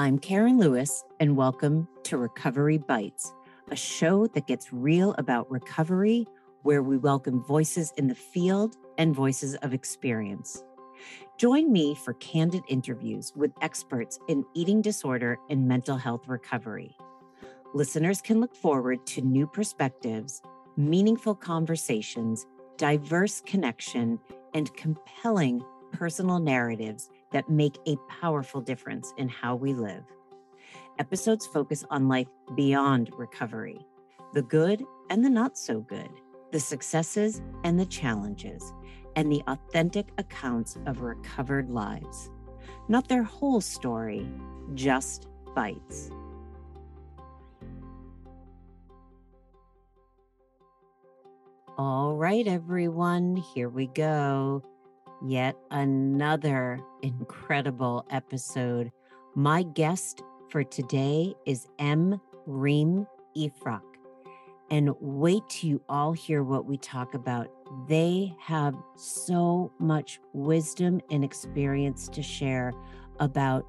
I'm Karen Lewis, and welcome to Recovery Bites, a show that gets real about recovery, where we welcome voices in the field and voices of experience. Join me for candid interviews with experts in eating disorder and mental health recovery. Listeners can look forward to new perspectives, meaningful conversations, diverse connection, and compelling personal narratives that make a powerful difference in how we live. Episodes focus on life beyond recovery, the good and the not so good, the successes and the challenges, and the authentic accounts of recovered lives. Not their whole story, just bites. All right, everyone, here we go yet another incredible episode. My guest for today is M. Reem Efrock. And wait till you all hear what we talk about. They have so much wisdom and experience to share about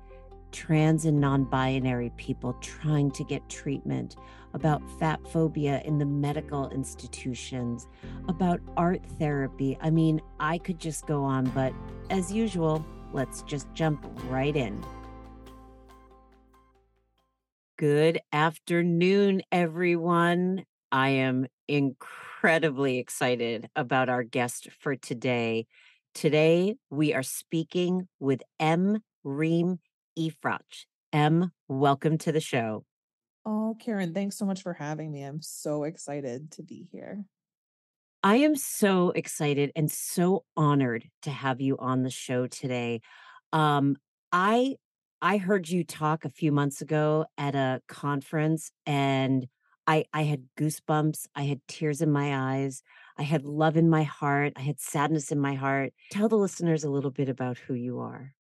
trans and non binary people trying to get treatment, about fat phobia in the medical institutions, about art therapy. I mean, I could just go on, but as usual, let's just jump right in. Good afternoon, everyone. I am incredibly excited about our guest for today. Today, we are speaking with M. Reem Efrock. M, welcome to the show. Oh, Karen, thanks so much for having me. I'm so excited to be here. I am so excited and so honored to have you on the show today. Um, I I heard you talk a few months ago at a conference and I I had goosebumps, I had tears in my eyes, I had love in my heart, I had sadness in my heart. Tell the listeners a little bit about who you are.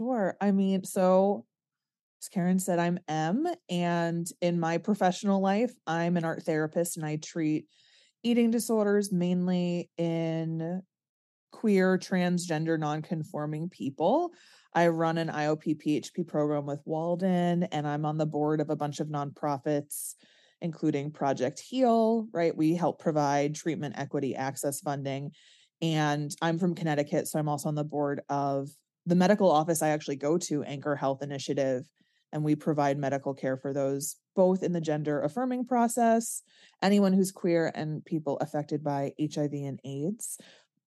Sure. I mean, so as Karen said, I'm M, and in my professional life, I'm an art therapist and I treat eating disorders mainly in queer, transgender, non-conforming people. I run an IOP PHP program with Walden, and I'm on the board of a bunch of nonprofits, including Project Heal, right? We help provide treatment equity access funding. And I'm from Connecticut, so I'm also on the board of the medical office I actually go to, Anchor Health Initiative, and we provide medical care for those both in the gender affirming process, anyone who's queer, and people affected by HIV and AIDS.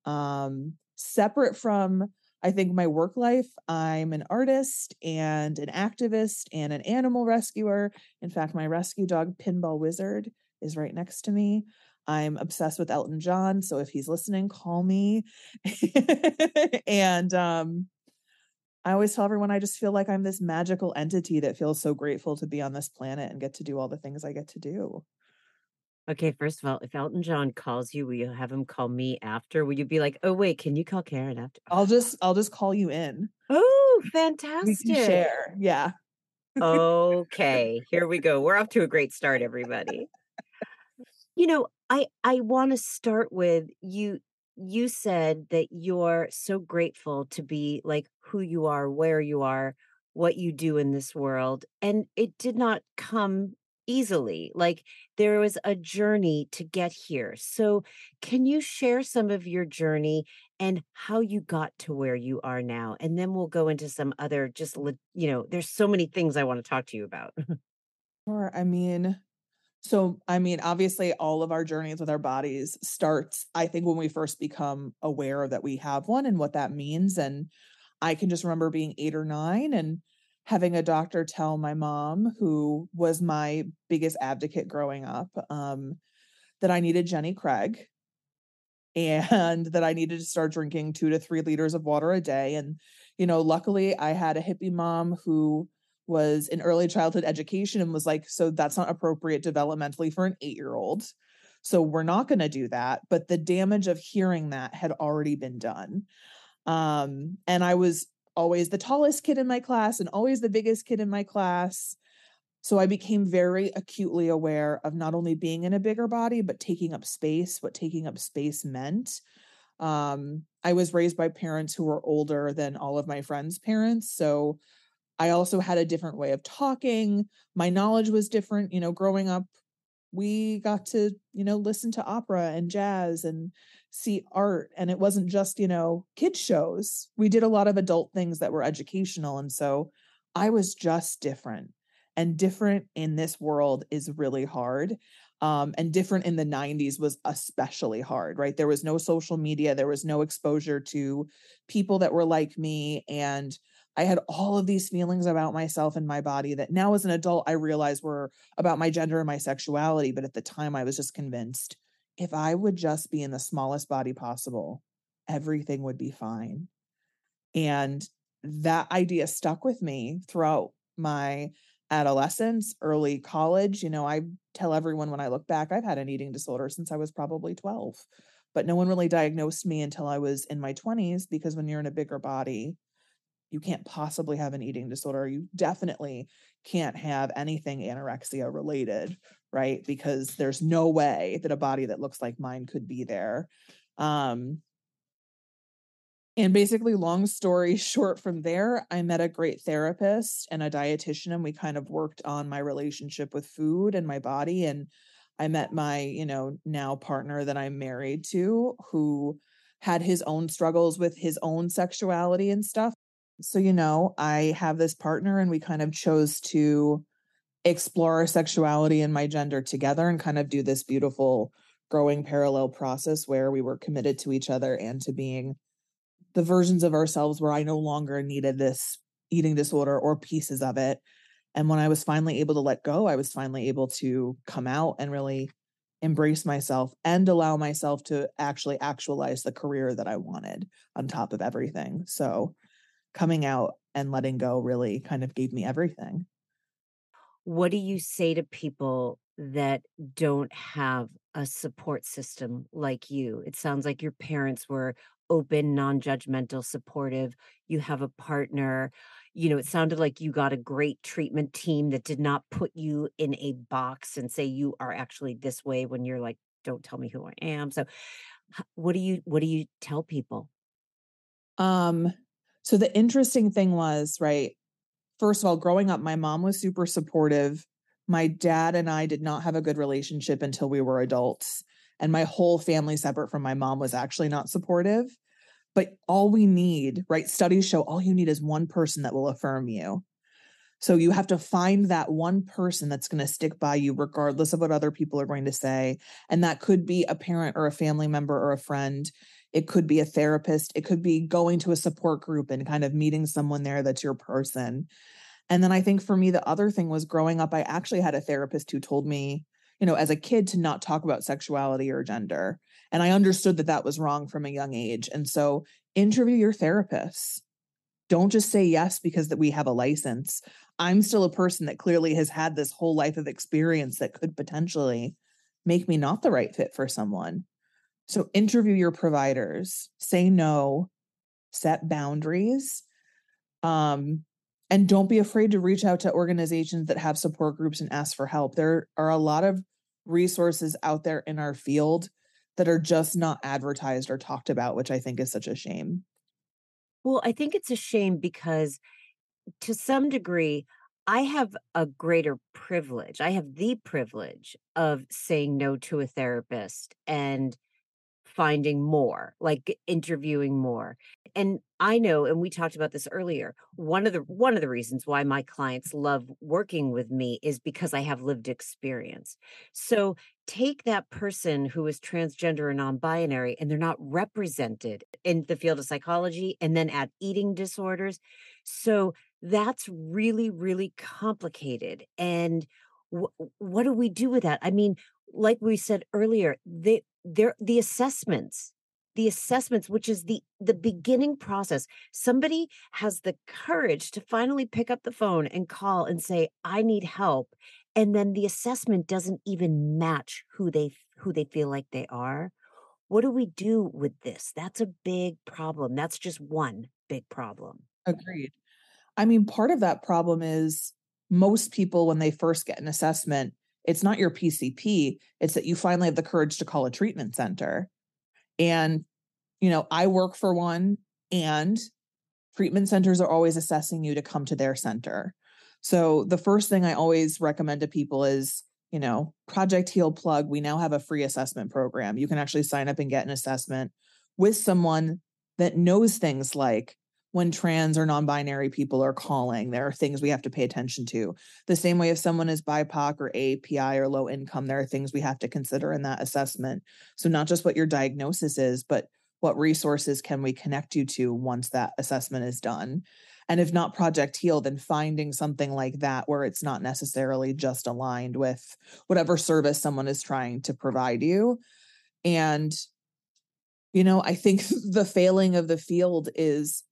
Um, separate from, I think, my work life, I'm an artist and an activist and an animal rescuer. In fact, my rescue dog, Pinball Wizard, is right next to me. I'm obsessed with Elton John, so if he's listening, call me. and um, I always tell everyone I just feel like I'm this magical entity that feels so grateful to be on this planet and get to do all the things I get to do. Okay, first of all, if Elton John calls you, will you have him call me after? Will you be like, "Oh wait, can you call Karen after?" I'll just I'll just call you in. Oh, fantastic. Share. Yeah. okay, here we go. We're off to a great start everybody. you know, I I want to start with you you said that you're so grateful to be like who you are, where you are, what you do in this world. And it did not come easily. Like there was a journey to get here. So, can you share some of your journey and how you got to where you are now? And then we'll go into some other just, you know, there's so many things I want to talk to you about. Sure. I mean, so, I mean, obviously, all of our journeys with our bodies starts, I think, when we first become aware that we have one and what that means. And I can just remember being eight or nine and having a doctor tell my mom, who was my biggest advocate growing up, um, that I needed Jenny Craig and that I needed to start drinking two to three liters of water a day. And, you know, luckily I had a hippie mom who was in early childhood education and was like, so that's not appropriate developmentally for an eight year old. So we're not going to do that. But the damage of hearing that had already been done. Um, and I was always the tallest kid in my class and always the biggest kid in my class. So I became very acutely aware of not only being in a bigger body, but taking up space, what taking up space meant. Um, I was raised by parents who were older than all of my friends' parents. So I also had a different way of talking. My knowledge was different. You know, growing up, we got to, you know, listen to opera and jazz and see art. And it wasn't just, you know, kids' shows. We did a lot of adult things that were educational. And so I was just different. And different in this world is really hard. Um, and different in the 90s was especially hard, right? There was no social media, there was no exposure to people that were like me. And I had all of these feelings about myself and my body that now as an adult I realize were about my gender and my sexuality. But at the time I was just convinced if I would just be in the smallest body possible, everything would be fine. And that idea stuck with me throughout my adolescence, early college. You know, I tell everyone when I look back, I've had an eating disorder since I was probably 12, but no one really diagnosed me until I was in my 20s because when you're in a bigger body, you can't possibly have an eating disorder. You definitely can't have anything anorexia related, right? Because there's no way that a body that looks like mine could be there. Um, and basically, long story short, from there, I met a great therapist and a dietitian, and we kind of worked on my relationship with food and my body. And I met my, you know, now partner that I'm married to, who had his own struggles with his own sexuality and stuff. So, you know, I have this partner and we kind of chose to explore our sexuality and my gender together and kind of do this beautiful growing parallel process where we were committed to each other and to being the versions of ourselves where I no longer needed this eating disorder or pieces of it. And when I was finally able to let go, I was finally able to come out and really embrace myself and allow myself to actually actualize the career that I wanted on top of everything. So coming out and letting go really kind of gave me everything. What do you say to people that don't have a support system like you? It sounds like your parents were open, non judgmental, supportive. You have a partner. You know, it sounded like you got a great treatment team that did not put you in a box and say you are actually this way when you're like, don't tell me who I am. So, what do you what do you tell people? Um so the interesting thing was, right, first of all, growing up, my mom was super supportive. My dad and I did not have a good relationship until we were adults. And my whole family, separate from my mom, was actually not supportive. But all we need, right? Studies show all you need is one person that will affirm you. So you have to find that one person that's going to stick by you, regardless of what other people are going to say. And that could be a parent or a family member or a friend. It could be a therapist. It could be going to a support group and kind of meeting someone there that's your person. And then I think for me, the other thing was growing up, I actually had a therapist who told me, you know, as a kid to not talk about sexuality or gender. And I understood that that was wrong from a young age. And so interview your therapist. Don't just say yes because that we have a license. I'm still a person that clearly has had this whole life of experience that could potentially make me not the right fit for someone. So interview your providers, say no, set boundaries. Um, and don't be afraid to reach out to organizations that have support groups and ask for help. There are a lot of resources out there in our field that are just not advertised or talked about, which I think is such a shame. Well, I think it's a shame because to some degree, I have a greater privilege. I have the privilege of saying no to a therapist and finding more, like interviewing more. And I know, and we talked about this earlier, one of the one of the reasons why my clients love working with me is because I have lived experience. So take that person who is transgender or non-binary and they're not represented in the field of psychology and then add eating disorders. So that's really, really complicated. And wh- what do we do with that? I mean, like we said earlier, they they're the assessments the assessments which is the the beginning process. Somebody has the courage to finally pick up the phone and call and say i need help and then the assessment doesn't even match who they who they feel like they are. What do we do with this? That's a big problem. That's just one big problem. Agreed. I mean part of that problem is most people when they first get an assessment it's not your PCP, it's that you finally have the courage to call a treatment center. And, you know, I work for one and treatment centers are always assessing you to come to their center. So the first thing I always recommend to people is, you know, Project Heal Plug, we now have a free assessment program. You can actually sign up and get an assessment with someone that knows things like when trans or non-binary people are calling there are things we have to pay attention to. The same way if someone is bipoc or api or low income there are things we have to consider in that assessment. So not just what your diagnosis is but what resources can we connect you to once that assessment is done? And if not project heal then finding something like that where it's not necessarily just aligned with whatever service someone is trying to provide you. And you know i think the failing of the field is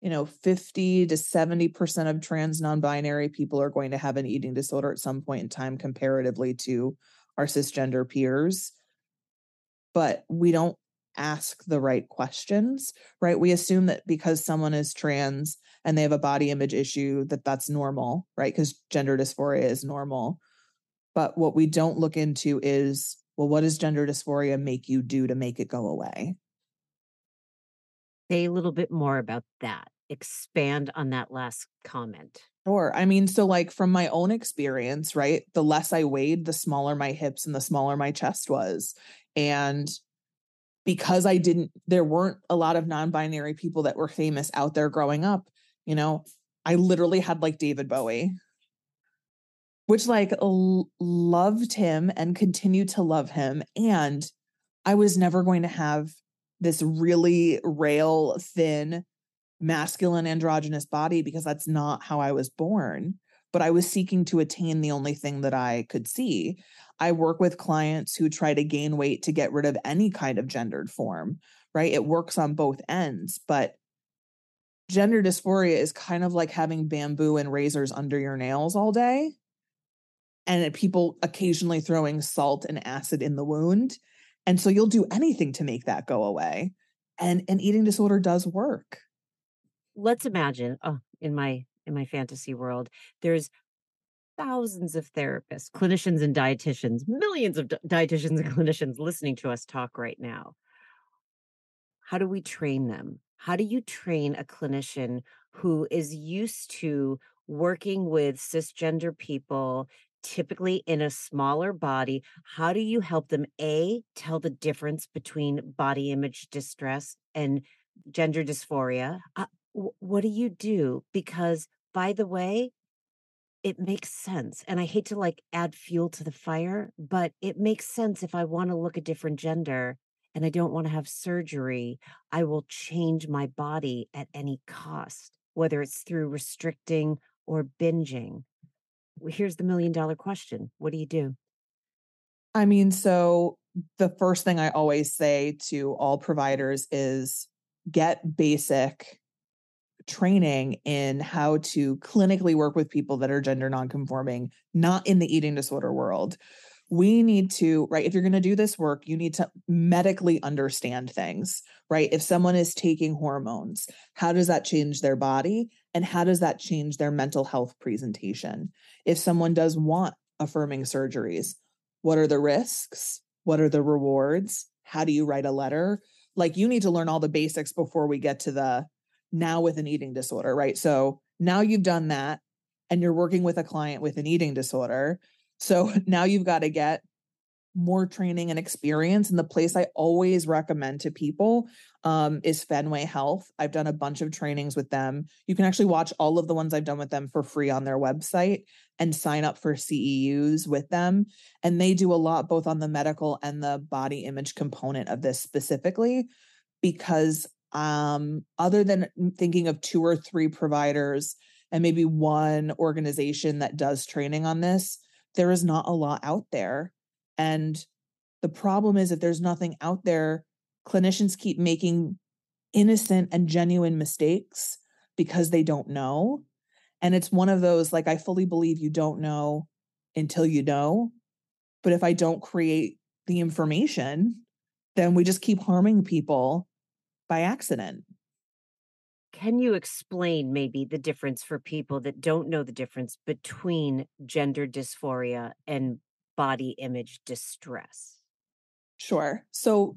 you know 50 to 70% of trans non-binary people are going to have an eating disorder at some point in time comparatively to our cisgender peers. But we don't ask the right questions right? We assume that because someone is trans and they have a body image issue that that's normal right? Because gender dysphoria is normal. But what we don't look into is well what does gender dysphoria make you do to make it go away Say a little bit more about that. Expand on that last comment. Sure. I mean, so like from my own experience, right? The less I weighed, the smaller my hips and the smaller my chest was. And because I didn't, there weren't a lot of non binary people that were famous out there growing up, you know, I literally had like David Bowie, which like l- loved him and continued to love him. And I was never going to have this really rail thin masculine androgynous body because that's not how I was born. But I was seeking to attain the only thing that I could see. I work with clients who try to gain weight to get rid of any kind of gendered form, right? It works on both ends, but gender dysphoria is kind of like having bamboo and razors under your nails all day and eh, people occasionally throwing salt and acid in the wound. And so you'll do anything to make that go away. And an eating disorder does work let's imagine oh, in my in my fantasy world there's thousands of therapists clinicians and dietitians millions of dietitians and clinicians listening to us talk right now how do we train them how do you train a clinician who is used to working with cisgender people typically in a smaller body how do you help them a tell the difference between body image distress and gender dysphoria uh, what do you do? Because by the way, it makes sense. And I hate to like add fuel to the fire, but it makes sense if I want to look a different gender and I don't want to have surgery, I will change my body at any cost, whether it's through restricting or binging. Here's the million dollar question What do you do? I mean, so the first thing I always say to all providers is get basic training in how to clinically work with people that are gender nonconforming, not in the eating disorder world. We need to, right? If you're going to do this work, you need to medically understand things, right? If someone is taking hormones, how does that change their body? And how does that change their mental health presentation? If someone does want affirming surgeries, what are the risks? What are the rewards? How do you write a letter? Like you need to learn all the basics before we get to the now with an eating disorder, right? So now you've done that and you're working with a client with an eating disorder. So now you've got to get more training and experience. And the place I always recommend to people um, is Fenway Health. I've done a bunch of trainings with them. You can actually watch all of the ones I've done with them for free on their website and sign up for CEUs with them. And they do a lot both on the medical and the body image component of this specifically because um, other than thinking of two or three providers and maybe one organization that does training on this, there is not a lot out there. And the problem is if there's nothing out there, clinicians keep making innocent and genuine mistakes because they don't know. And it's one of those like, I fully believe you don't know until you know. But if I don't create the information, then we just keep harming people by accident. Can you explain maybe the difference for people that don't know the difference between gender dysphoria and body image distress? Sure. So,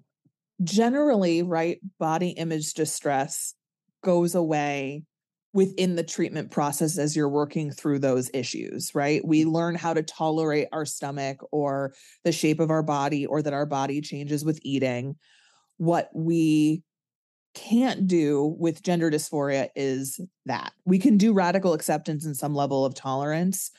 generally, right, body image distress goes away within the treatment process as you're working through those issues, right? We learn how to tolerate our stomach or the shape of our body or that our body changes with eating. What we can't do with gender dysphoria is that we can do radical acceptance and some level of tolerance,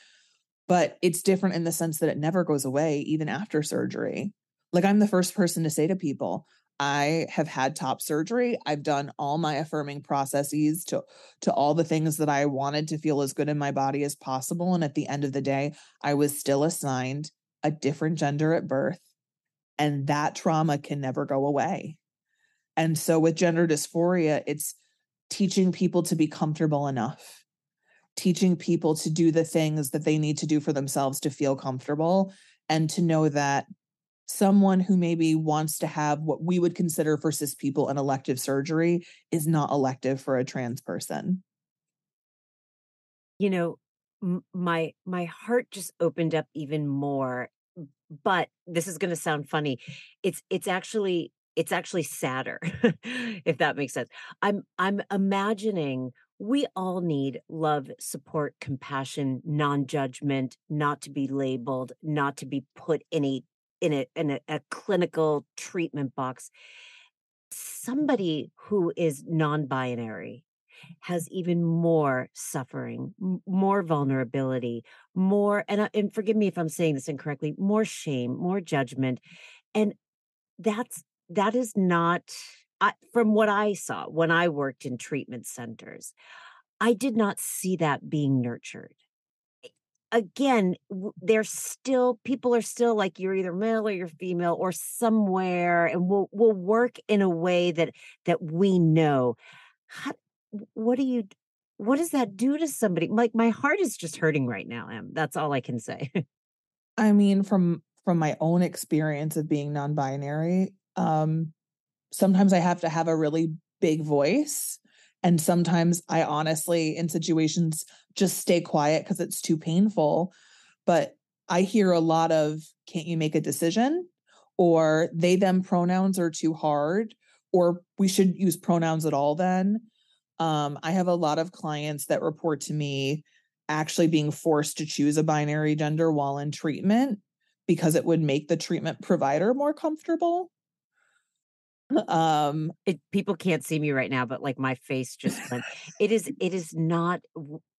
but it's different in the sense that it never goes away even after surgery. Like I'm the first person to say to people, I have had top surgery. I've done all my affirming processes to to all the things that I wanted to feel as good in my body as possible and at the end of the day, I was still assigned a different gender at birth and that trauma can never go away. And so with gender dysphoria, it's teaching people to be comfortable enough, teaching people to do the things that they need to do for themselves to feel comfortable and to know that someone who maybe wants to have what we would consider for cis people an elective surgery is not elective for a trans person. You know my my heart just opened up even more but this is going to sound funny. It's it's actually it's actually sadder if that makes sense i'm i'm imagining we all need love support compassion non-judgment not to be labeled not to be put in a in a in a, a clinical treatment box somebody who is non-binary has even more suffering, more vulnerability, more and uh, and forgive me if I'm saying this incorrectly, more shame, more judgment. And that's that is not I, from what I saw when I worked in treatment centers. I did not see that being nurtured. Again there's still people are still like you're either male or you're female or somewhere and we'll we'll work in a way that that we know. How, what do you what does that do to somebody? Like my heart is just hurting right now em that's all i can say. I mean from from my own experience of being non-binary um sometimes i have to have a really big voice and sometimes I honestly, in situations, just stay quiet because it's too painful. But I hear a lot of, can't you make a decision? Or they, them pronouns are too hard, or we shouldn't use pronouns at all then. Um, I have a lot of clients that report to me actually being forced to choose a binary gender while in treatment because it would make the treatment provider more comfortable um it, people can't see me right now but like my face just went it is it is not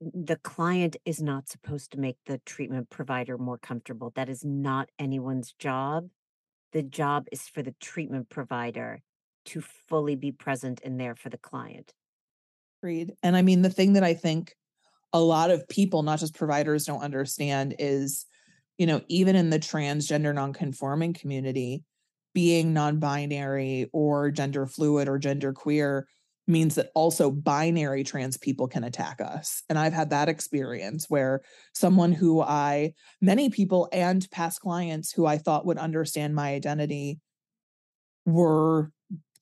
the client is not supposed to make the treatment provider more comfortable. That is not anyone's job. The job is for the treatment provider to fully be present and there for the client. Agreed and i mean the thing that i think a lot of people not just providers don't understand is you know even in the transgender nonconforming community being non-binary or gender fluid or gender queer means that also binary trans people can attack us. And I've had that experience where someone who I, many people and past clients who I thought would understand my identity were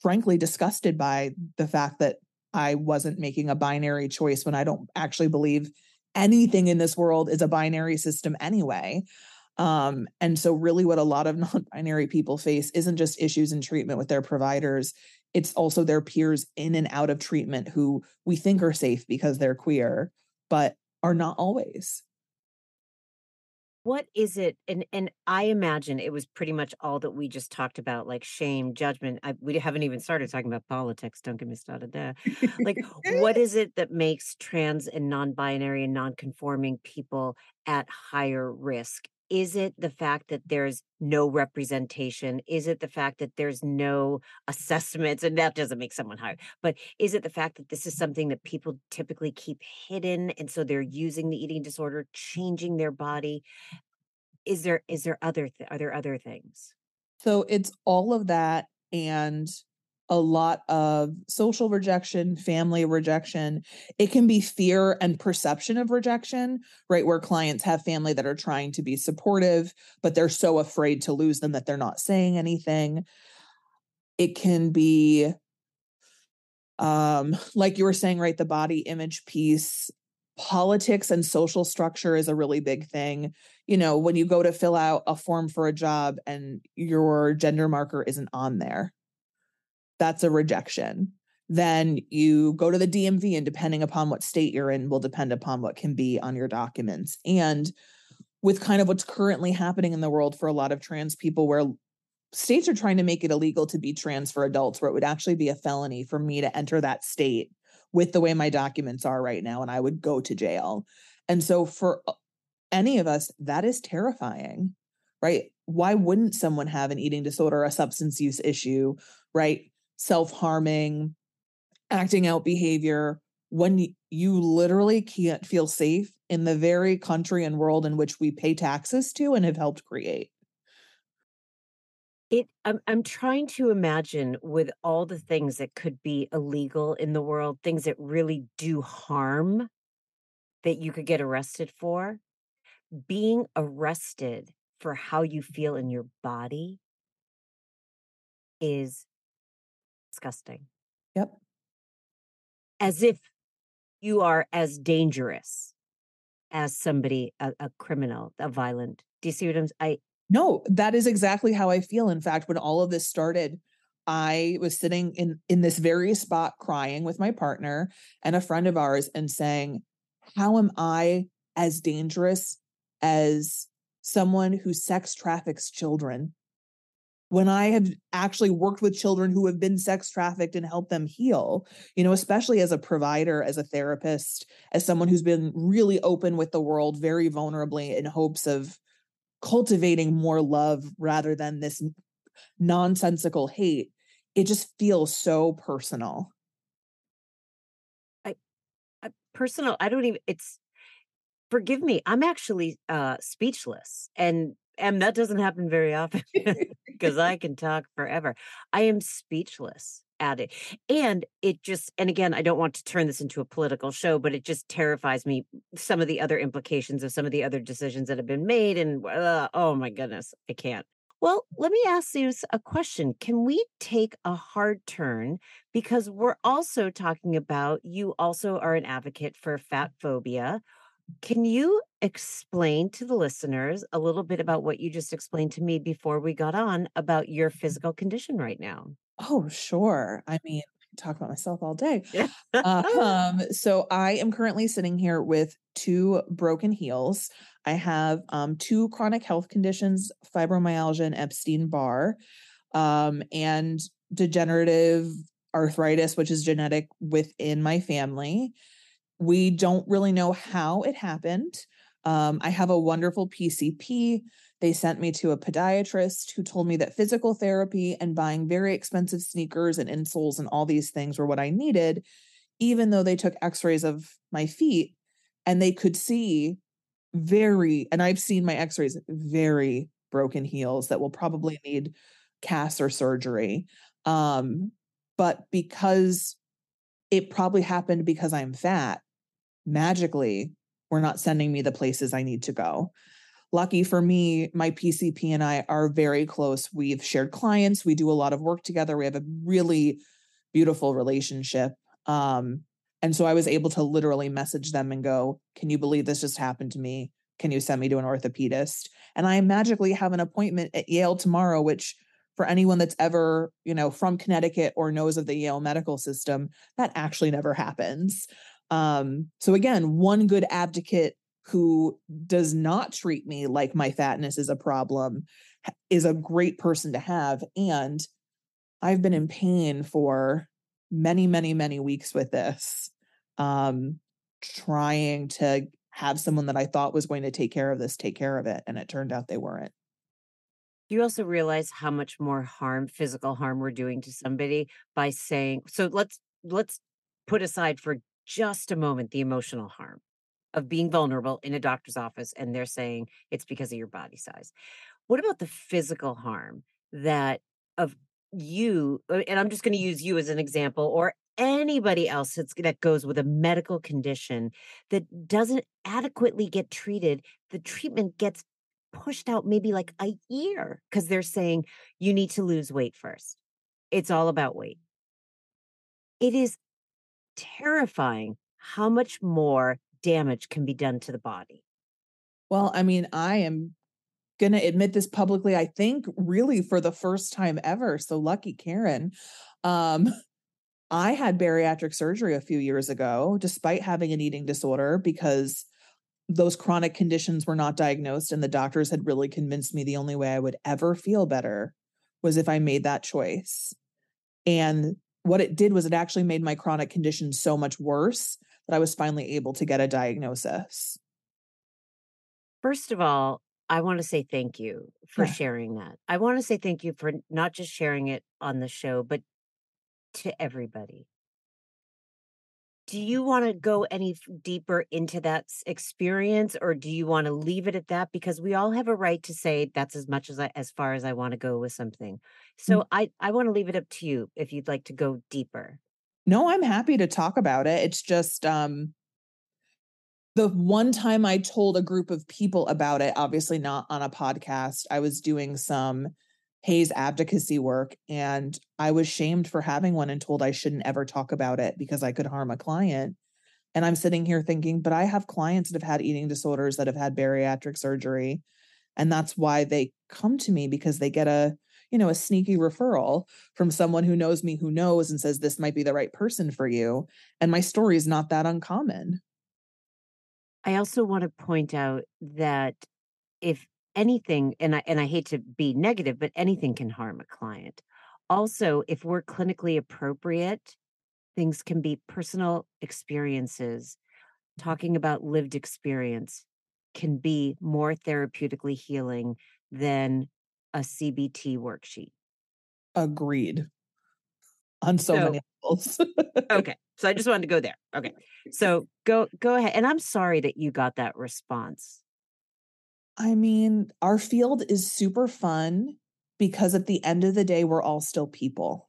frankly disgusted by the fact that I wasn't making a binary choice when I don't actually believe anything in this world is a binary system anyway. Um, and so, really, what a lot of non binary people face isn't just issues in treatment with their providers, it's also their peers in and out of treatment who we think are safe because they're queer, but are not always. What is it and and i imagine it was pretty much all that we just talked about like shame judgment I, we haven't even started talking about politics don't get me started there. Like what is it that makes trans and non-binary and non-conforming people at higher risk is it the fact that there's no representation? Is it the fact that there's no assessments? And that doesn't make someone higher but is it the fact that this is something that people typically keep hidden and so they're using the eating disorder changing their body? Is there is there other th- are there other things? So it's all of that and a lot of social rejection, family rejection. It can be fear and perception of rejection, right? Where clients have family that are trying to be supportive, but they're so afraid to lose them that they're not saying anything. It can be um like you were saying right the body image piece politics and social structure is a really big thing you know when you go to fill out a form for a job and your gender marker isn't on there that's a rejection. then you go to the DMV, and depending upon what state you're in, will depend upon what can be on your documents. And with kind of what's currently happening in the world for a lot of trans people, where states are trying to make it illegal to be trans for adults, where it would actually be a felony for me to enter that state with the way my documents are right now, and I would go to jail. And so for any of us, that is terrifying, right? Why wouldn't someone have an eating disorder, a substance use issue, right? Self harming, acting out behavior when you literally can't feel safe in the very country and world in which we pay taxes to and have helped create. It I'm I'm trying to imagine with all the things that could be illegal in the world, things that really do harm that you could get arrested for, being arrested for how you feel in your body is disgusting. Yep as if you are as dangerous as somebody, a, a criminal, a violent. Do you see what I'm? I no, that is exactly how I feel. In fact, when all of this started, I was sitting in in this very spot crying with my partner and a friend of ours and saying, "How am I as dangerous as someone who sex traffics children?" When I have actually worked with children who have been sex trafficked and helped them heal, you know, especially as a provider, as a therapist, as someone who's been really open with the world very vulnerably in hopes of cultivating more love rather than this nonsensical hate, it just feels so personal. I, I personal, I don't even, it's, forgive me, I'm actually uh speechless. And and that doesn't happen very often because I can talk forever. I am speechless at it. And it just, and again, I don't want to turn this into a political show, but it just terrifies me some of the other implications of some of the other decisions that have been made. And uh, oh my goodness, I can't. Well, let me ask you a question. Can we take a hard turn? Because we're also talking about you also are an advocate for fat phobia can you explain to the listeners a little bit about what you just explained to me before we got on about your physical condition right now? Oh, sure. I mean, I talk about myself all day. um, so I am currently sitting here with two broken heels. I have um, two chronic health conditions, fibromyalgia and Epstein Barr, um, and degenerative arthritis, which is genetic within my family. We don't really know how it happened. Um, I have a wonderful PCP. They sent me to a podiatrist who told me that physical therapy and buying very expensive sneakers and insoles and all these things were what I needed, even though they took x rays of my feet and they could see very, and I've seen my x rays, very broken heels that will probably need casts or surgery. Um, but because it probably happened because I'm fat, magically were not sending me the places I need to go. Lucky for me, my PCP and I are very close. We've shared clients, we do a lot of work together. We have a really beautiful relationship. Um, and so I was able to literally message them and go, Can you believe this just happened to me? Can you send me to an orthopedist? And I magically have an appointment at Yale tomorrow, which for anyone that's ever, you know, from Connecticut or knows of the Yale medical system, that actually never happens. Um, so again, one good advocate who does not treat me like my fatness is a problem is a great person to have. And I've been in pain for many, many, many weeks with this, um, trying to have someone that I thought was going to take care of this take care of it. And it turned out they weren't. You also realize how much more harm, physical harm we're doing to somebody by saying, so let's, let's put aside for just a moment the emotional harm of being vulnerable in a doctor's office and they're saying it's because of your body size. What about the physical harm that of you uh, and I'm just going to use you as an example or anybody else that goes with a medical condition that doesn't adequately get treated, the treatment gets pushed out maybe like a year because they're saying you need to lose weight first. It's all about weight. It is terrifying how much more damage can be done to the body. Well, I mean, I am going to admit this publicly, I think really for the first time ever. So lucky Karen. Um, I had bariatric surgery a few years ago, despite having an eating disorder, because those chronic conditions were not diagnosed. And the doctors had really convinced me the only way I would ever feel better was if I made that choice. And what it did was it actually made my chronic condition so much worse that I was finally able to get a diagnosis. First of all, I want to say thank you for Yeah. sharing that. I want to say thank you for not just sharing it on the show, but to everybody. Do you want to go any deeper into that experience or do you want to leave it at that because we all have a right to say that's as much as I as far as I want to go with something. Mm. So I I want to leave it up to you if you'd like to go deeper. No, I'm happy to talk about it. It's just um the one time I told a group of people about it, obviously not on a podcast, I was doing some HAES advocacy work and I was shamed for having one and told I shouldn't ever talk about it because I could harm a client. And I'm sitting here thinking, but I have clients that have had eating disorders that have had bariatric surgery. And that's why they come to me because they get a, you know, a sneaky referral from someone who knows me who knows and says this might be the right person for you. And my story is not that uncommon. I also want to point out that if anything and I and I hate to be negative, but anything can harm a client. Also, if we're clinically appropriate, things can be personal experiences. Talking about lived experience can be more therapeutically healing than a CBT worksheet. Agreed. On so, So- many levels. Okay. So I just wanted to go there. Okay. So go go ahead. And I'm sorry that you got that response. I mean, our field is super fun because at the end of the day, we're all still people.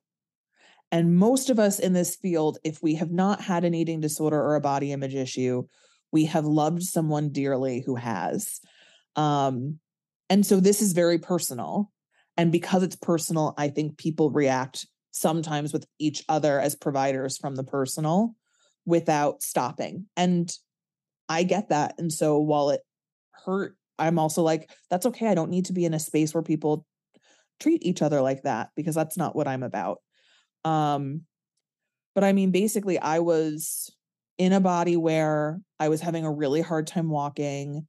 And most of us in this field, if we have not had an eating disorder or a body image issue, we have loved someone dearly who has. Um, and so this is very personal. And because it's personal, I think people react sometimes with each other as providers from the personal without stopping. And I get that. And so while it hurt, I'm also like, that's okay. I don't need to be in a space where people treat each other like that because that's not what I'm about. Um, but I mean, basically, I was in a body where I was having a really hard time walking.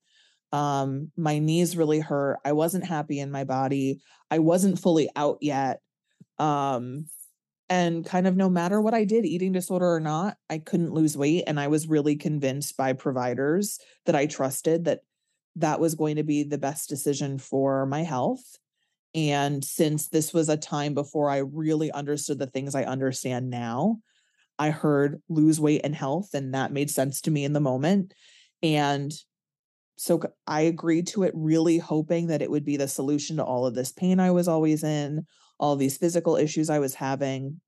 Um, my knees really hurt. I wasn't happy in my body. I wasn't fully out yet. Um, and kind of no matter what I did, eating disorder or not, I couldn't lose weight. And I was really convinced by providers that I trusted that that was going to be the best decision for my health. And since this was a time before I really understood the things I understand now, I heard lose weight and health, and that made sense to me in the moment. And so I agreed to it, really hoping that it would be the solution to all of this pain I was always in, all these physical issues I was having.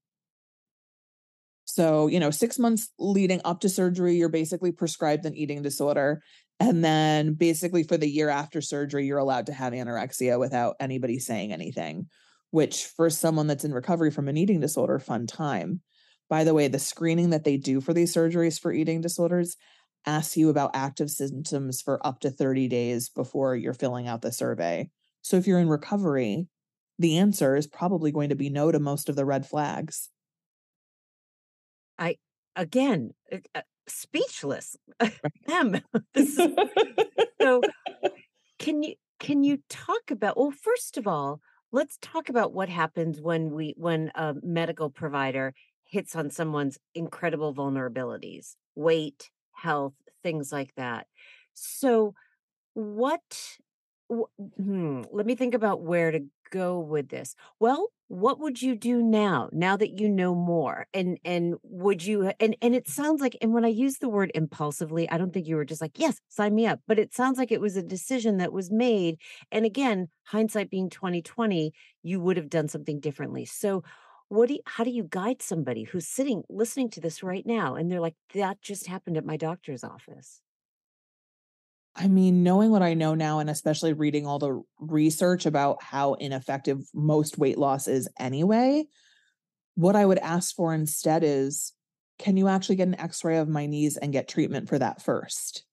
So, you know, six months leading up to surgery, you're basically prescribed an eating disorder. And then basically for the year after surgery, you're allowed to have anorexia without anybody saying anything, which for someone that's in recovery from an eating disorder, fun time. By the way, the screening that they do for these surgeries for eating disorders asks you about active symptoms for up to 30 days before you're filling out the survey. So if you're in recovery, the answer is probably going to be no to most of the red flags. I again, uh, speechless. Is so can you can you talk about well first of all let's talk about what happens when we when a medical provider hits on someone's incredible vulnerabilities weight health things like that. So what wh- hmm, let me think about where to go with this. Well what would you do now now that you know more? And and would you and and it sounds like and when i use the word impulsively i don't think you were just like yes sign me up but it sounds like it was a decision that was made and again hindsight being 2020 you would have done something differently. So what do you, how do you guide somebody who's sitting listening to this right now and they're like that just happened at my doctor's office I mean, knowing what I know now, and especially reading all the research about how ineffective most weight loss is anyway, what I would ask for instead is can you actually get an x ray of my knees and get treatment for that first?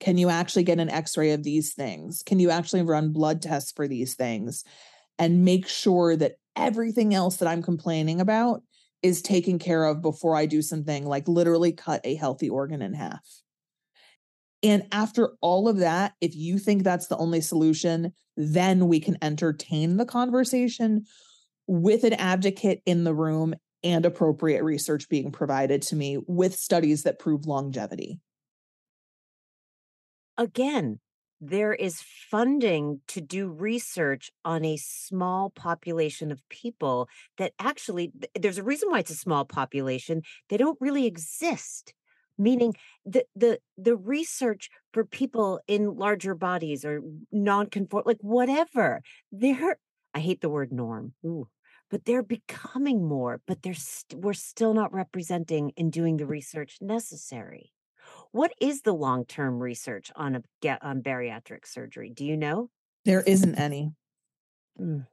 Can you actually get an x ray of these things? Can you actually run blood tests for these things and make sure that everything else that I'm complaining about is taken care of before I do something like literally cut a healthy organ in half. And after all of that, if you think that's the only solution, then we can entertain the conversation with an advocate in the room and appropriate research being provided to me with studies that prove longevity. Again, there is funding to do research on a small population of people that actually there's a reason why it's a small population they don't really exist meaning the the the research for people in larger bodies or non-conform like whatever they're i hate the word norm Ooh, but they're becoming more but they're we st- we're still not representing and doing the research necessary what is the long-term research on a get on bariatric surgery? Do you know? There isn't any. Mm.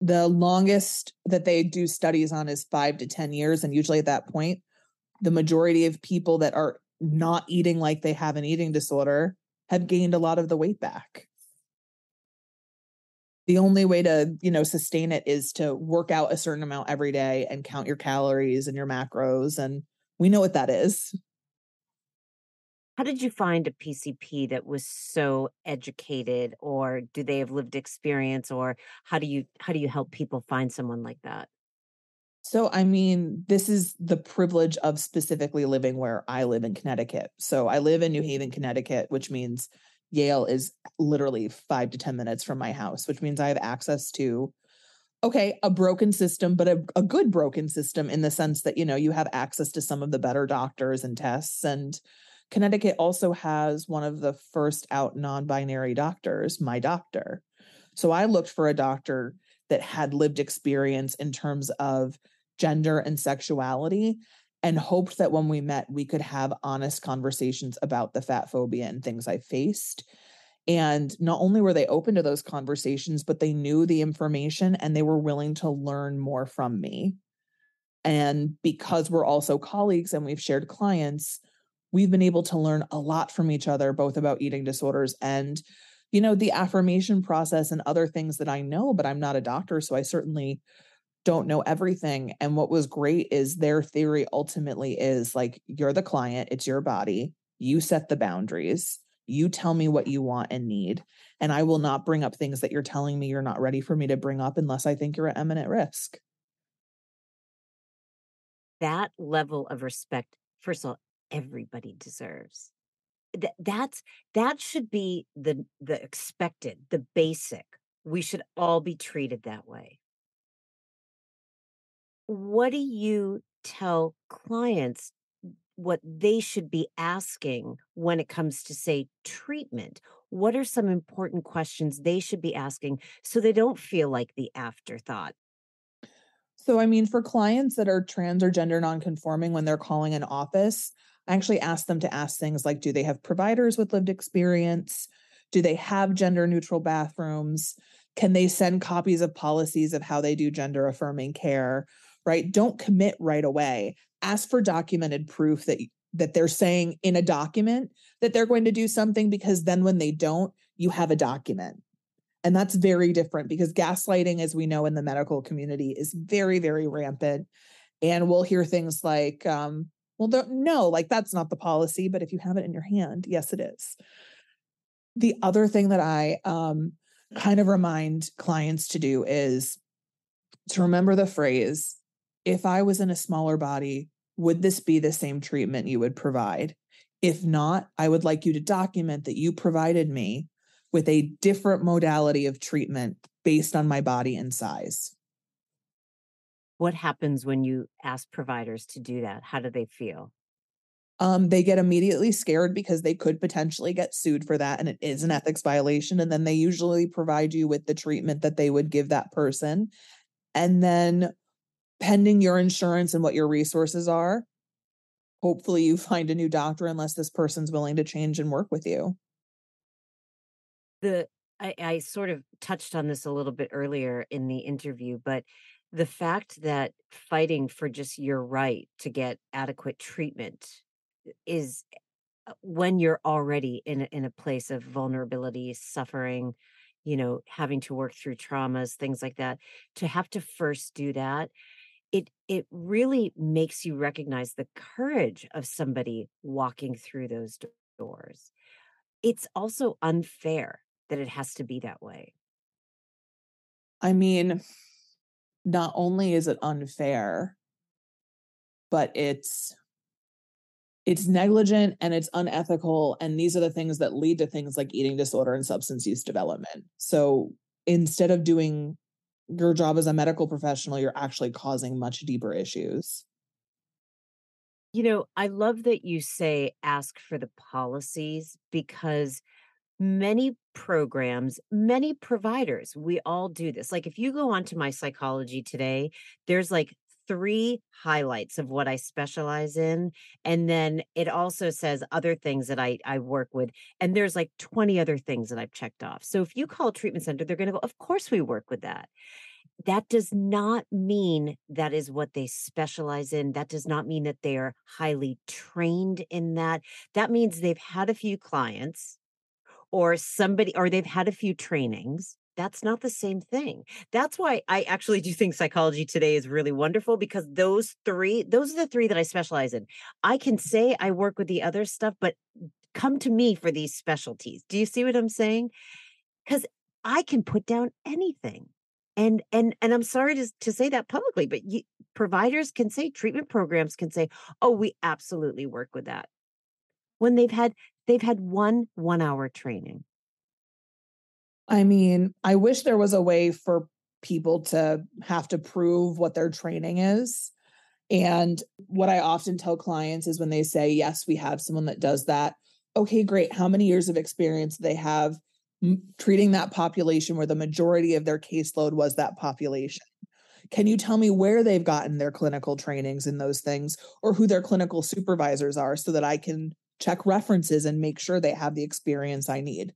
The longest that they do studies on is 5 to 10 years and usually at that point the majority of people that are not eating like they have an eating disorder have gained a lot of the weight back. The only way to, you know, sustain it is to work out a certain amount every day and count your calories and your macros and we know what that is. How did you find a PCP that was so educated or do they have lived experience or how do you how do you help people find someone like that? So, I mean, this is the privilege of specifically living where I live in Connecticut. So, I live in New Haven, Connecticut, which means Yale is literally five to 10 minutes from my house, which means I have access to, okay, a broken system, but a, a good broken system in the sense that, you know, you have access to some of the better doctors and tests and Connecticut also has one of the first out non binary doctors, my doctor. So I looked for a doctor that had lived experience in terms of gender and sexuality and hoped that when we met, we could have honest conversations about the fat phobia and things I faced. And not only were they open to those conversations, but they knew the information and they were willing to learn more from me. And because we're also colleagues and we've shared clients, we've been able to learn a lot from each other, both about eating disorders and, you know, the affirmation process and other things that I know, but I'm not a doctor. So I certainly don't know everything. And what was great is their theory ultimately is like, you're the client, it's your body, you set the boundaries. You tell me what you want and need, and I will not bring up things that you're telling me you're not ready for me to bring up unless I think you're at eminent risk. That level of respect, first of all, everybody deserves. That that's that should be the the expected, the basic. We should all be treated that way. What do you tell clients what they should be asking when it comes to say treatment? What are some important questions they should be asking so they don't feel like the afterthought? So, I mean, for clients that are trans or gender nonconforming, when they're calling an office, Actually asked them to ask things like do they have providers with lived experience? Do they have gender neutral bathrooms? Can they send copies of policies of how they do gender affirming care? Right? Don't commit right away. Ask for documented proof that that they're saying in a document that they're going to do something because then when they don't, you have a document. And that's very different because gaslighting, as we know in the medical community, is very, very rampant. And we'll hear things like, um, well, no, like that's not the policy, but if you have it in your hand, yes, it is. The other thing that I um, kind of remind clients to do is to remember the phrase if I was in a smaller body, would this be the same treatment you would provide? If not, I would like you to document that you provided me with a different modality of treatment based on my body and size what happens when you ask providers to do that? How do they feel? Um, they get immediately scared because they could potentially get sued for that and it is an ethics violation. And then they usually provide you with the treatment that they would give that person. And then, pending your insurance and what your resources are, hopefully you find a new doctor unless this person's willing to change and work with you. The I, I sort of touched on this a little bit earlier in the interview, but the fact that fighting for just your right to get adequate treatment is uh, when you're already in a, in a place of vulnerability suffering you know having to work through traumas things like that to have to first do that it it really makes you recognize the courage of somebody walking through those doors. It's also unfair that it has to be that way. I mean, not only is it unfair, but it's it's negligent and it's unethical and these are the things that lead to things like eating disorder and substance use development. So instead of doing your job as a medical professional you're actually causing much deeper issues. You know i love that you say ask for the policies because many programs, many providers, we all do this. Like if you go onto my psychology today, there's like three highlights of what I specialize in. And then it also says other things that I, I work with. And there's like 20 other things that I've checked off. So if you call a treatment center, they're going to go, Of course, we work with that. That does not mean that is what they specialize in. That does not mean that they are highly trained in that. That means they've had a few clients or somebody, or they've had a few trainings that's not the same thing. That's why I actually do think psychology today is really wonderful because those three, those are the three that I specialize in. I can say I work with the other stuff, but come to me for these specialties. Do you see what I'm saying? Because I can put down anything. And and and I'm sorry to, to say that publicly, but you, providers can say treatment programs can say, "Oh, we absolutely work with that." When they've had they've had one 1-hour training I mean, I wish there was a way for people to have to prove what their training is. And what I often tell clients is when they say, Yes, we have someone that does that. Okay, great. How many years of experience they have treating that population where the majority of their caseload was that population? Can you tell me where they've gotten their clinical trainings in those things or who their clinical supervisors are so that I can check references and make sure they have the experience I need?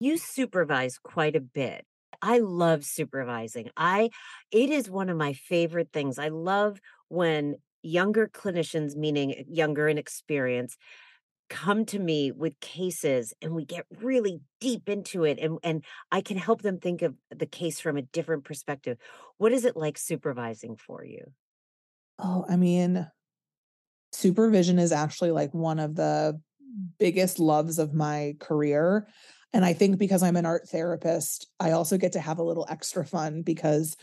you supervise quite a bit. I love supervising. I it is one of my favorite things. I love when younger clinicians, meaning younger in experience, come to me with cases and we get really deep into it and and I can help them think of the case from a different perspective. What is it like supervising for you? Oh, I mean, supervision is actually like one of the biggest loves of my career. And I think because I'm an art therapist, I also get to have a little extra fun because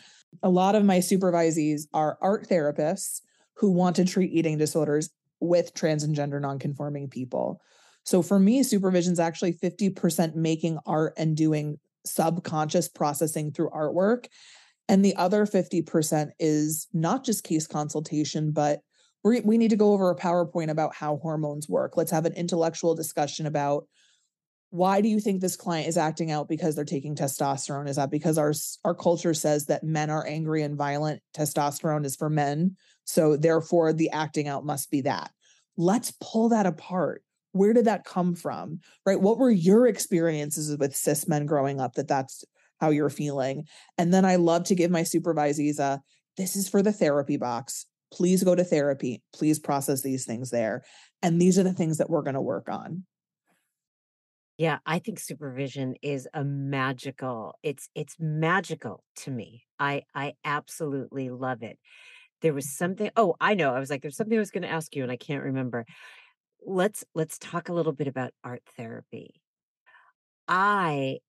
a lot of my supervisees are art therapists who want to treat eating disorders with trans and gender nonconforming people. So for me, supervision is actually 50% making art and doing subconscious processing through artwork. And the other 50% is not just case consultation, but we we need to go over a PowerPoint about how hormones work. Let's have an intellectual discussion about why do you think this client is acting out because they're taking testosterone? Is that because our our culture says that men are angry and violent? Testosterone is for men so therefore the acting out must be that. Let's pull that apart. Where did that come from? Right? What were your experiences with cis men growing up that that's how you're feeling? And then i love to give my supervisees a this is for the therapy box please go to therapy please process these things there and these are the things that we're going to work on yeah, I think supervision is a magical. It's it's magical to me. I I absolutely love it. There was something oh, I know. I was like there's something I was going to ask you and I can't remember. Let's let's talk a little bit about art therapy. I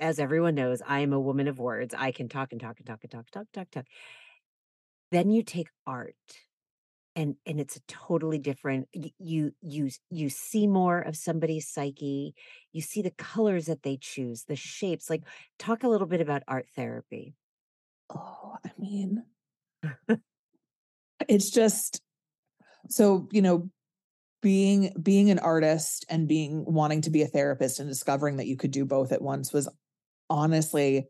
as everyone knows, I am a woman of words. I can talk and talk and talk and talk, talk, talk, talk. Then you take art and and it's a totally different you you you see more of somebody's psyche you see the colors that they choose the shapes like talk a little bit about art therapy. Oh i mean it's just so you know being being an artist and being wanting to be a therapist and discovering that you could do both at once was honestly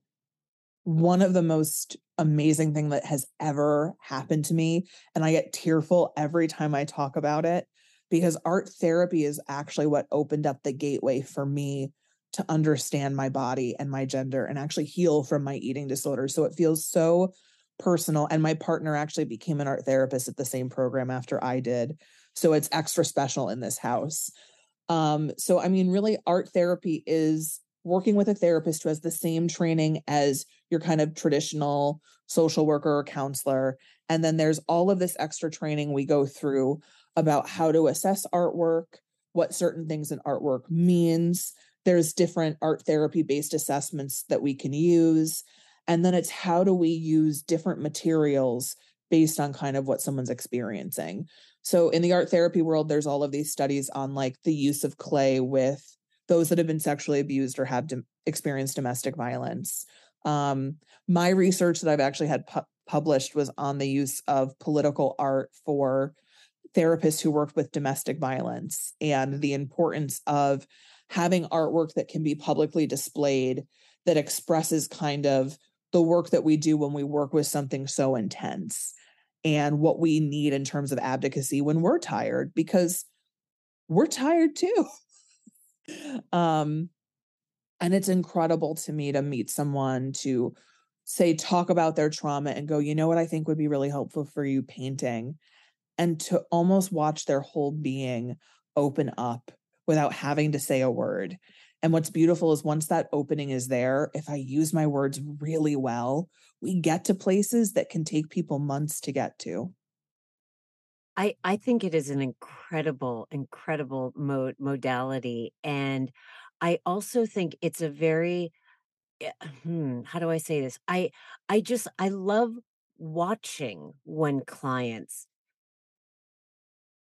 one of the most amazing thing that has ever happened to me and i get tearful every time i talk about it because art therapy is actually what opened up the gateway for me to understand my body and my gender and actually heal from my eating disorder. So it feels so personal and my partner actually became an art therapist at the same program after i did so it's extra special in this house. Um so i mean really art therapy is working with a therapist who has the same training as your kind of traditional social worker or counselor. And then there's all of this extra training we go through about how to assess artwork, what certain things in artwork means. There's different art therapy based assessments that we can use. And then it's how do we use different materials based on kind of what someone's experiencing. So in the art therapy world, there's all of these studies on like the use of clay with those that have been sexually abused or have experienced domestic violence. Um, my research that I've actually had pu- published was on the use of political art for therapists who work with domestic violence and the importance of having artwork that can be publicly displayed that expresses kind of the work that we do when we work with something so intense and what we need in terms of advocacy when we're tired because we're tired too um and it's incredible to me to meet someone to say talk about their trauma and go you know what i think would be really helpful for you painting and to almost watch their whole being open up without having to say a word and what's beautiful is once that opening is there, if I use my words really well, we get to places that can take people months to get to. I, I think it is an incredible, incredible mode modality. And I also think it's a very eh, hmm, how do I say this? I I just I love watching when clients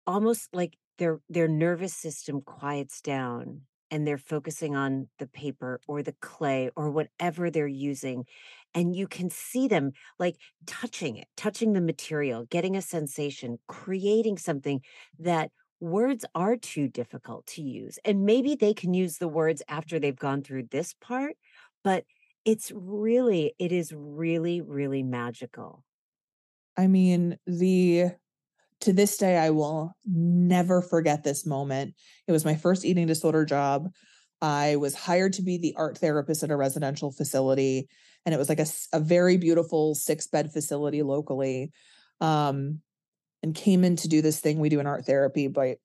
almost like their their nervous system quiets down and they're focusing on the paper or the clay or whatever they're using and you can see them like touching it touching the material getting a sensation creating something that words are too difficult to use and maybe they can use the words after they've gone through this part but it's really it is really really magical. I mean the to this day, I will never forget this moment. It was my first eating disorder job. I was hired to be the art therapist at a residential facility, and it was like a, a very beautiful six bed facility locally. Um, and came in to do this thing we do in art therapy by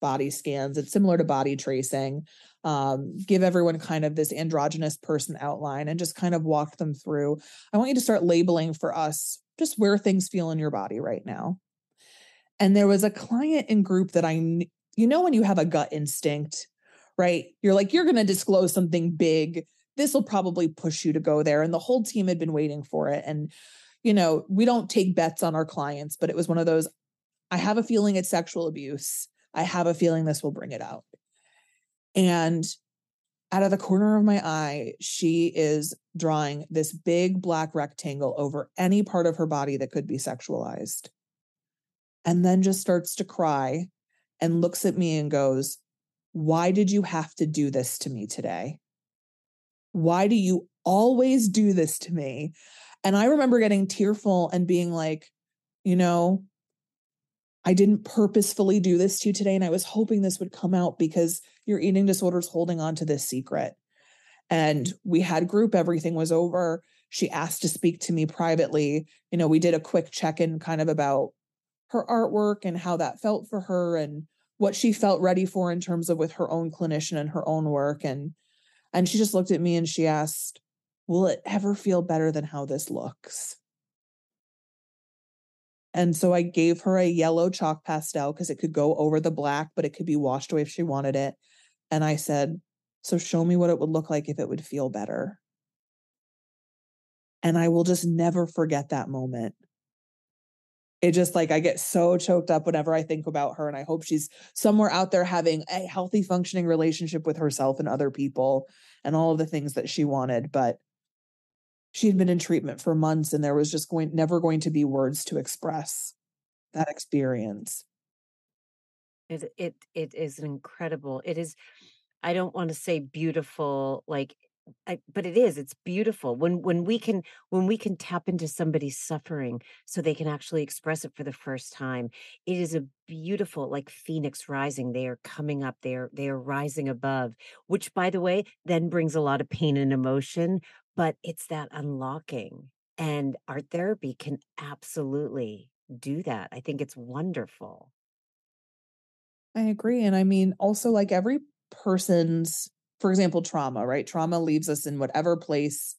body scans. It's similar to body tracing. Um, give everyone kind of this androgynous person outline and just kind of walk them through. I want you to start labeling for us just where things feel in your body right now. And there was a client in group that I, you know, when you have a gut instinct, right? You're like, you're going to disclose something big. This will probably push you to go there. And the whole team had been waiting for it. And, you know, we don't take bets on our clients, but it was one of those I have a feeling it's sexual abuse. I have a feeling this will bring it out. And out of the corner of my eye, she is drawing this big black rectangle over any part of her body that could be sexualized and then just starts to cry and looks at me and goes, Why did you have to do this to me today? Why do you always do this to me? And I remember getting tearful and being like, You know, I didn't purposefully do this to you today. And I was hoping this would come out because your eating disorder is holding on to this secret. And we had group, everything was over. She asked to speak to me privately. You know, we did a quick check in kind of about her artwork and how that felt for her and what she felt ready for in terms of with her own clinician and her own work. And and she just looked at me and she asked will it ever feel better than how this looks? And so i gave her a yellow chalk pastel because it could go over the black but it could be washed away if she wanted it. And i said so show me what it would look like if it would feel better. And i will just never forget that moment it just like I get so choked up whenever I think about her. And I hope she's somewhere out there having a healthy, functioning relationship with herself and other people and all of the things that she wanted. But she had been in treatment for months and there was just going never going to be words to express that experience. It it it is incredible. It is I don't want to say beautiful like I, but it is it's beautiful. When when we can when we can tap into somebody's suffering so they can actually express it for the first time it is a beautiful like phoenix rising they are coming up they are they are rising above which by the way then brings a lot of pain and emotion but it's that unlocking and art therapy can absolutely do that. I think it's wonderful. I agree and i mean also like every person's for example, trauma, right? Trauma leaves us in whatever place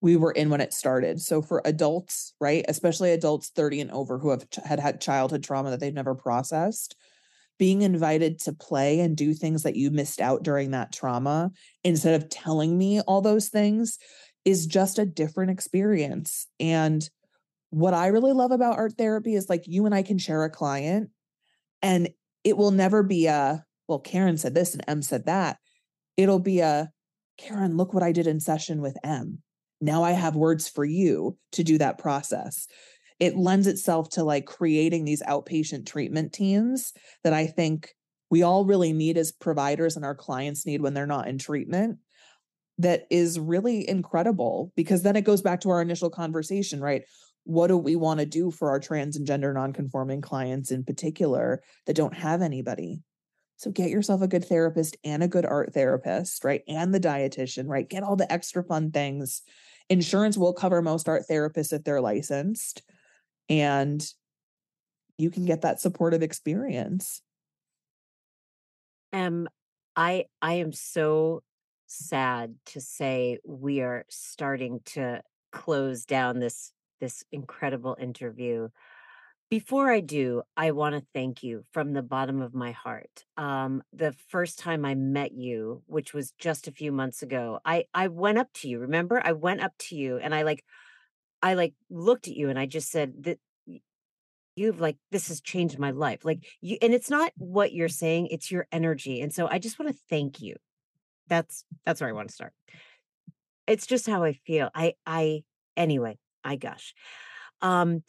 we were in when it started. So for adults, right, especially adults 30 and over who have had had childhood trauma that they've never processed, being invited to play and do things that you missed out during that trauma instead of telling me all those things is just a different experience. And what I really love about art therapy is like you and I can share a client and it will never be a, well, Karen said this and M said that. It'll be a, Karen, look what I did in session with M. Now I have words for you to do that process it lends itself to like creating these outpatient treatment teams that I think we all really need as providers and our clients need when they're not in treatment that is really incredible because then it goes back to our initial conversation, right? What do we want to do for our trans and gender nonconforming clients in particular that don't have anybody? So get yourself a good therapist and a good art therapist, right? And the dietitian, right? Get all the extra fun things. Insurance will cover most art therapists if they're licensed and you can get that supportive experience um i i am so sad to say we are starting to close down this this incredible interview before I do, I want to thank you from the bottom of my heart. Um, the first time I met you, which was just a few months ago, I I went up to you. Remember, I went up to you and I like I like looked at you and I just said that you've like this has changed my life. Like you and it's not what you're saying, it's your energy. And so I just want to thank you. That's that's where I want to start. It's just how I feel. I I anyway, I gush. Um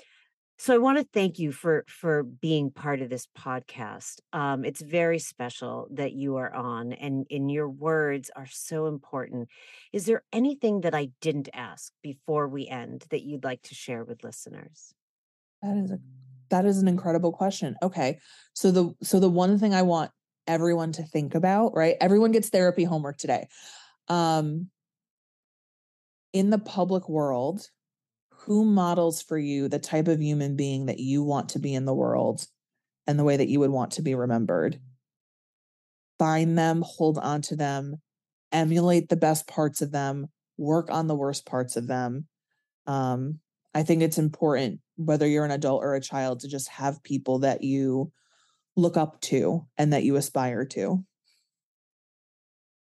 so I want to thank you for for being part of this podcast. Um, it's very special that you are on, and in your words are so important. Is there anything that I didn't ask before we end that you'd like to share with listeners? That is a that is an incredible question. Okay, so the so the one thing I want everyone to think about, right? Everyone gets therapy homework today. Um, in the public world, who models for you the type of human being that you want to be in the world and the way that you would want to be remembered. Find them, hold on to them, emulate the best parts of them, work on the worst parts of them. Um, I think it's important, whether you're an adult or a child, to just have people that you look up to and that you aspire to.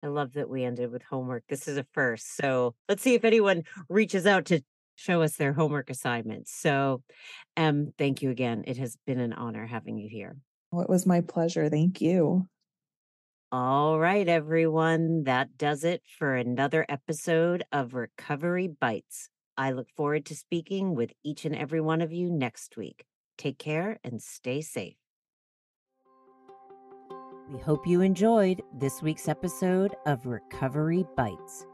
I love that we ended with homework. This is a first. So let's see if anyone reaches out to show us their homework assignments. So, um, thank you again. It has been an honor having you here. Oh, it was my pleasure. Thank you. All right, everyone. That does it for another episode of Recovery Bites. I look forward to speaking with each and every one of you next week. Take care and stay safe. We hope you enjoyed this week's episode of Recovery Bites.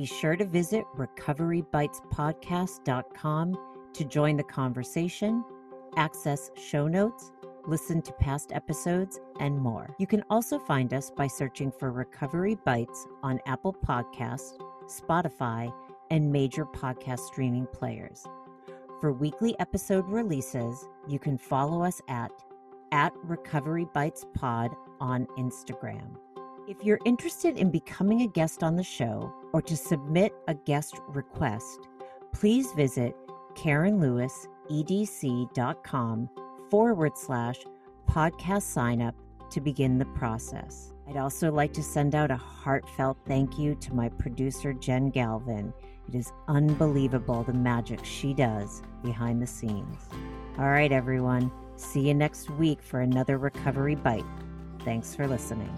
Be sure to visit recoverybitespodcast.com to join the conversation, access show notes, listen to past episodes, and more. You can also find us by searching for Recovery Bites on Apple Podcasts, Spotify, and major podcast streaming players. For weekly episode releases, you can follow us at at Recovery Bites Pod on Instagram. If you're interested in becoming a guest on the show or to submit a guest request, please visit KarenLewisEDC.com forward slash podcast sign up to begin the process. I'd also like to send out a heartfelt thank you to my producer, Jen Galvin. It is unbelievable the magic she does behind the scenes. All right, everyone. See you next week for another Recovery Bite. Thanks for listening.